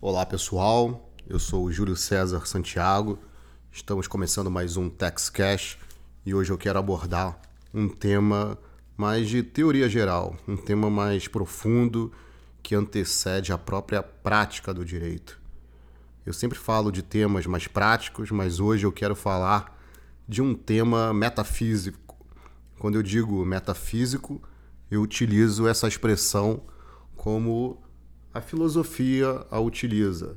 Olá pessoal, eu sou o Júlio César Santiago, estamos começando mais um Tax Cash e hoje eu quero abordar um tema mais de teoria geral, um tema mais profundo que antecede a própria prática do direito. Eu sempre falo de temas mais práticos, mas hoje eu quero falar de um tema metafísico. Quando eu digo metafísico, eu utilizo essa expressão como a filosofia a utiliza,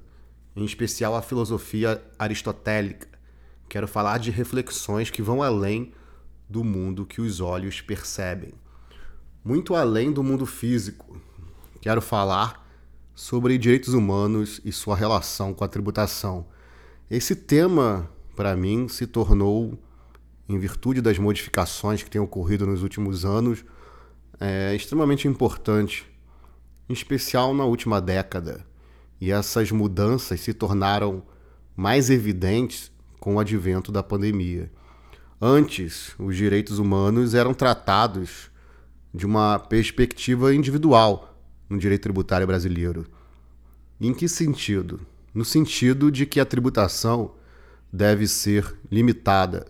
em especial a filosofia aristotélica. Quero falar de reflexões que vão além do mundo que os olhos percebem, muito além do mundo físico. Quero falar sobre direitos humanos e sua relação com a tributação. Esse tema, para mim, se tornou, em virtude das modificações que têm ocorrido nos últimos anos, é, extremamente importante, em especial na última década. E essas mudanças se tornaram mais evidentes com o advento da pandemia. Antes, os direitos humanos eram tratados de uma perspectiva individual no direito tributário brasileiro. Em que sentido? No sentido de que a tributação deve ser limitada.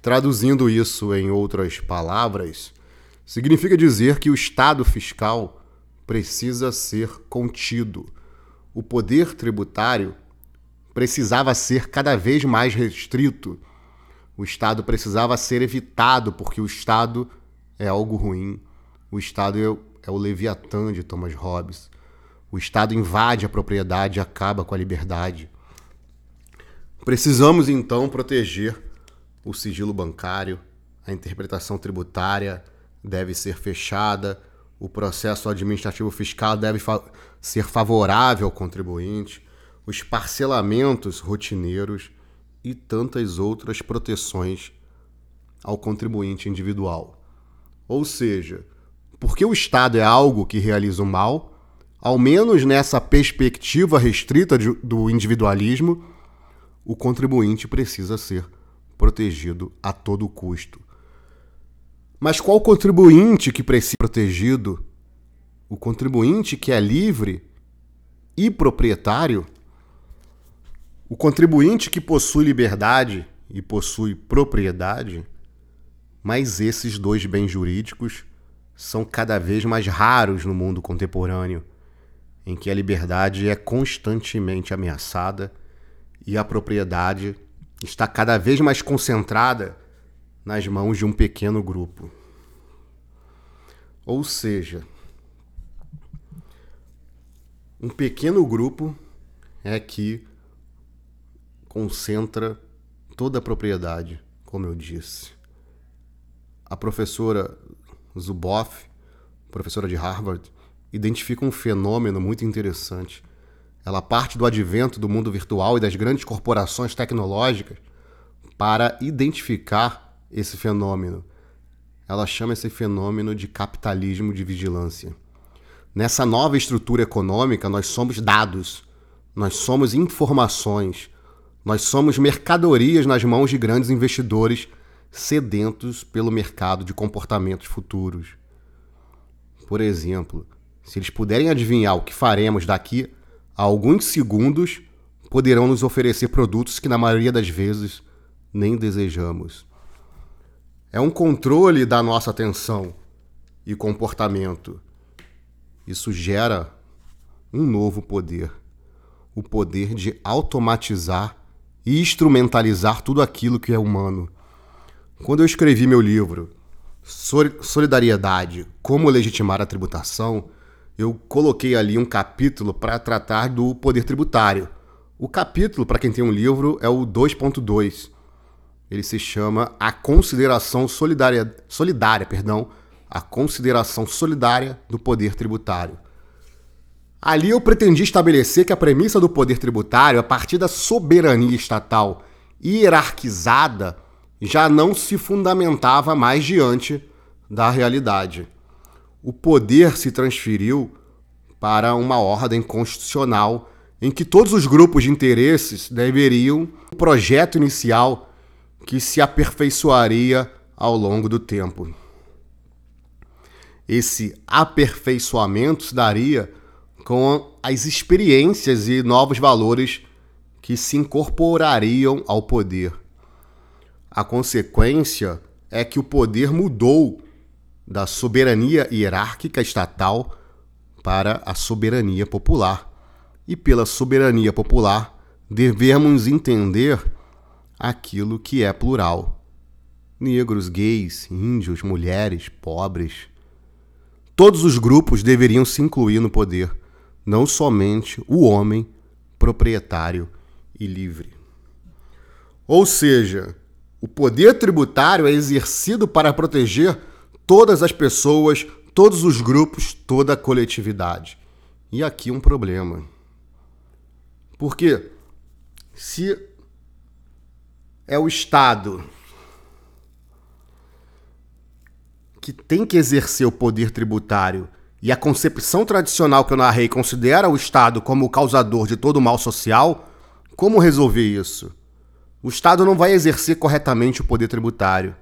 Traduzindo isso em outras palavras, significa dizer que o Estado fiscal precisa ser contido. O poder tributário precisava ser cada vez mais restrito. O Estado precisava ser evitado, porque o Estado é algo ruim. O Estado é é o Leviatã de Thomas Hobbes. O Estado invade a propriedade e acaba com a liberdade. Precisamos então proteger o sigilo bancário, a interpretação tributária deve ser fechada, o processo administrativo fiscal deve fa ser favorável ao contribuinte, os parcelamentos rotineiros e tantas outras proteções ao contribuinte individual. Ou seja, porque o Estado é algo que realiza o mal, ao menos nessa perspectiva restrita de, do individualismo, o contribuinte precisa ser protegido a todo custo. Mas qual contribuinte que precisa protegido? O contribuinte que é livre e proprietário? O contribuinte que possui liberdade e possui propriedade? Mas esses dois bens jurídicos são cada vez mais raros no mundo contemporâneo, em que a liberdade é constantemente ameaçada e a propriedade está cada vez mais concentrada nas mãos de um pequeno grupo. Ou seja, um pequeno grupo é que concentra toda a propriedade, como eu disse. A professora Zuboff, professora de Harvard, identifica um fenômeno muito interessante. Ela parte do advento do mundo virtual e das grandes corporações tecnológicas para identificar esse fenômeno. Ela chama esse fenômeno de capitalismo de vigilância. Nessa nova estrutura econômica, nós somos dados, nós somos informações, nós somos mercadorias nas mãos de grandes investidores sedentos pelo mercado de comportamentos futuros. Por exemplo, se eles puderem adivinhar o que faremos daqui a alguns segundos, poderão nos oferecer produtos que, na maioria das vezes, nem desejamos. É um controle da nossa atenção e comportamento. Isso gera um novo poder: o poder de automatizar e instrumentalizar tudo aquilo que é humano quando eu escrevi meu livro Solidariedade: Como legitimar a tributação, eu coloquei ali um capítulo para tratar do poder tributário. O capítulo, para quem tem um livro, é o 2.2. Ele se chama A Consideração Solidária, solidária perdão, a consideração solidária do poder tributário. Ali eu pretendi estabelecer que a premissa do poder tributário, a partir da soberania estatal hierarquizada, já não se fundamentava mais diante da realidade. O poder se transferiu para uma ordem constitucional em que todos os grupos de interesses deveriam um projeto inicial que se aperfeiçoaria ao longo do tempo. esse aperfeiçoamento se daria com as experiências e novos valores que se incorporariam ao poder. A consequência é que o poder mudou da soberania hierárquica estatal para a soberania popular. E pela soberania popular, devemos entender aquilo que é plural. Negros, gays, índios, mulheres, pobres. Todos os grupos deveriam se incluir no poder, não somente o homem proprietário e livre. Ou seja, o poder tributário é exercido para proteger todas as pessoas, todos os grupos, toda a coletividade. E aqui um problema. Porque se é o Estado que tem que exercer o poder tributário e a concepção tradicional que eu narrei considera o Estado como o causador de todo o mal social, como resolver isso? O Estado não vai exercer corretamente o poder tributário.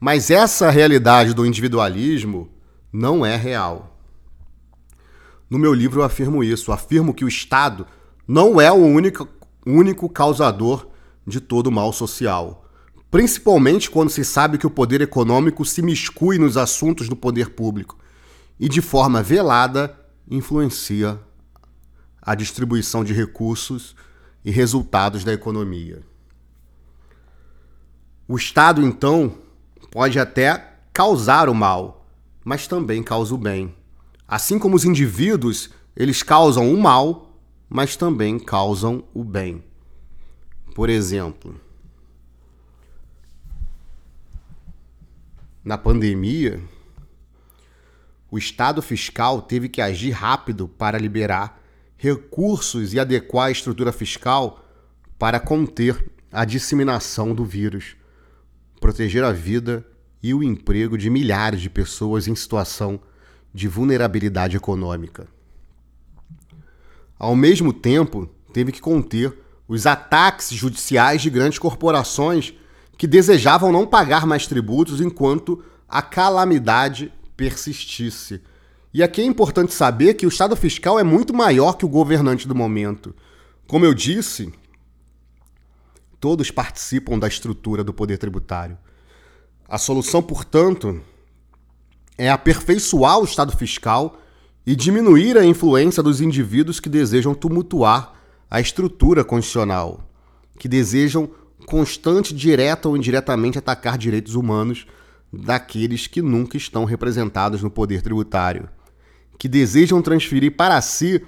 Mas essa realidade do individualismo não é real. No meu livro eu afirmo isso, eu afirmo que o Estado não é o único, único causador de todo o mal social. Principalmente quando se sabe que o poder econômico se miscui nos assuntos do poder público e, de forma velada, influencia a distribuição de recursos e resultados da economia. O Estado, então, pode até causar o mal, mas também causa o bem. Assim como os indivíduos, eles causam o mal, mas também causam o bem. Por exemplo, na pandemia, o Estado fiscal teve que agir rápido para liberar recursos e adequar a estrutura fiscal para conter a disseminação do vírus, proteger a vida e o emprego de milhares de pessoas em situação de vulnerabilidade econômica. Ao mesmo tempo, teve que conter os ataques judiciais de grandes corporações que desejavam não pagar mais tributos enquanto a calamidade persistisse. E aqui é importante saber que o Estado fiscal é muito maior que o governante do momento. Como eu disse, todos participam da estrutura do poder tributário. A solução, portanto, é aperfeiçoar o Estado fiscal e diminuir a influência dos indivíduos que desejam tumultuar a estrutura constitucional, que desejam constante, direta ou indiretamente atacar direitos humanos daqueles que nunca estão representados no poder tributário que desejam transferir para si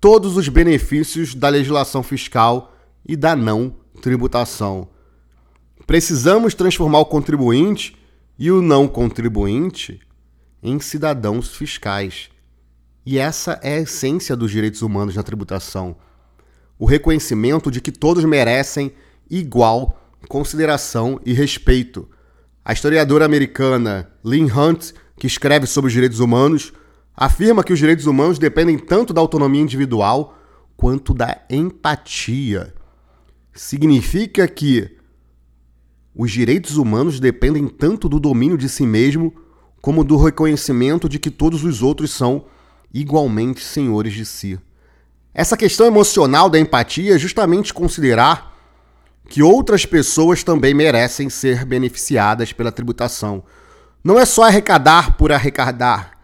todos os benefícios da legislação fiscal e da não tributação. Precisamos transformar o contribuinte e o não contribuinte em cidadãos fiscais. E essa é a essência dos direitos humanos na tributação. O reconhecimento de que todos merecem igual consideração e respeito. A historiadora americana Lynn Hunt, que escreve sobre os direitos humanos, afirma que os direitos humanos dependem tanto da autonomia individual quanto da empatia. Significa que os direitos humanos dependem tanto do domínio de si mesmo como do reconhecimento de que todos os outros são igualmente senhores de si. Essa questão emocional da empatia é justamente considerar que outras pessoas também merecem ser beneficiadas pela tributação. Não é só arrecadar por arrecadar,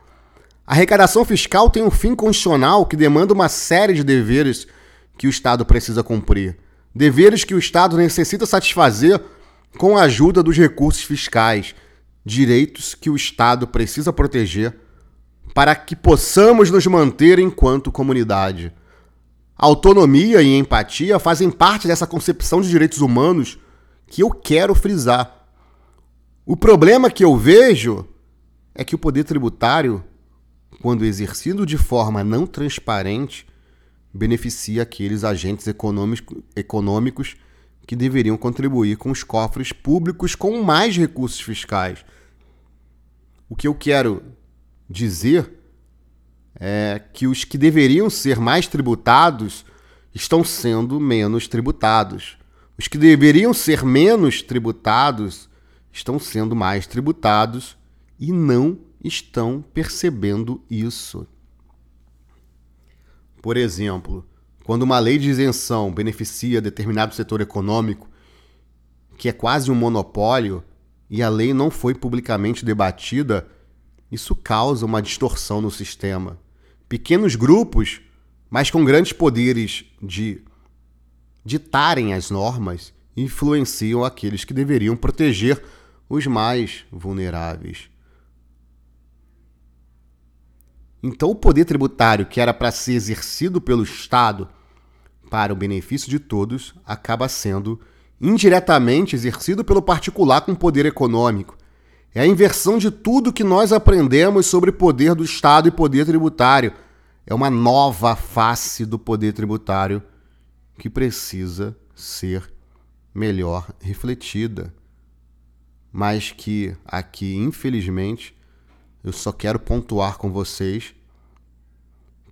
a arrecadação fiscal tem um fim constitucional que demanda uma série de deveres que o Estado precisa cumprir. Deveres que o Estado necessita satisfazer com a ajuda dos recursos fiscais, direitos que o Estado precisa proteger para que possamos nos manter enquanto comunidade. Autonomia e empatia fazem parte dessa concepção de direitos humanos que eu quero frisar. O problema que eu vejo é que o poder tributário quando exercido de forma não transparente, beneficia aqueles agentes econômicos que deveriam contribuir com os cofres públicos com mais recursos fiscais. O que eu quero dizer é que os que deveriam ser mais tributados estão sendo menos tributados. Os que deveriam ser menos tributados estão sendo mais tributados e não estão percebendo isso. Por exemplo, quando uma lei de isenção beneficia determinado setor econômico, que é quase um monopólio, e a lei não foi publicamente debatida, isso causa uma distorção no sistema. Pequenos grupos, mas com grandes poderes de ditarem as normas, influenciam aqueles que deveriam proteger os mais vulneráveis. Então, o poder tributário, que era para ser exercido pelo Estado para o benefício de todos, acaba sendo indiretamente exercido pelo particular com poder econômico. É a inversão de tudo que nós aprendemos sobre poder do Estado e poder tributário. É uma nova face do poder tributário que precisa ser melhor refletida. Mas que aqui, infelizmente, eu só quero pontuar com vocês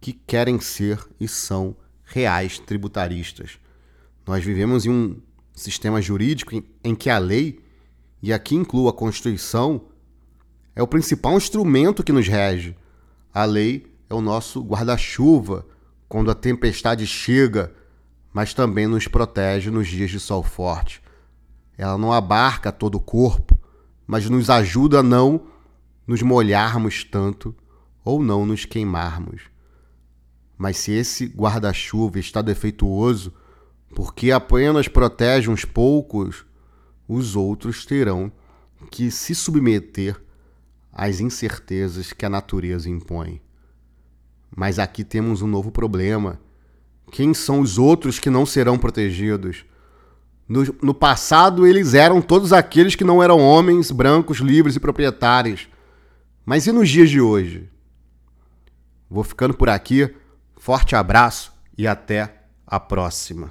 que querem ser e são reais tributaristas. Nós vivemos em um sistema jurídico em que a lei, e aqui inclui a Constituição, é o principal instrumento que nos rege. A lei é o nosso guarda-chuva quando a tempestade chega, mas também nos protege nos dias de sol forte. Ela não abarca todo o corpo, mas nos ajuda a não nos molharmos tanto ou não nos queimarmos. Mas se esse guarda-chuva está defeituoso, porque apenas protege uns poucos, os outros terão que se submeter às incertezas que a natureza impõe. Mas aqui temos um novo problema. Quem são os outros que não serão protegidos? No, no passado, eles eram todos aqueles que não eram homens, brancos, livres e proprietários. Mas e nos dias de hoje? Vou ficando por aqui. Forte abraço e até a próxima.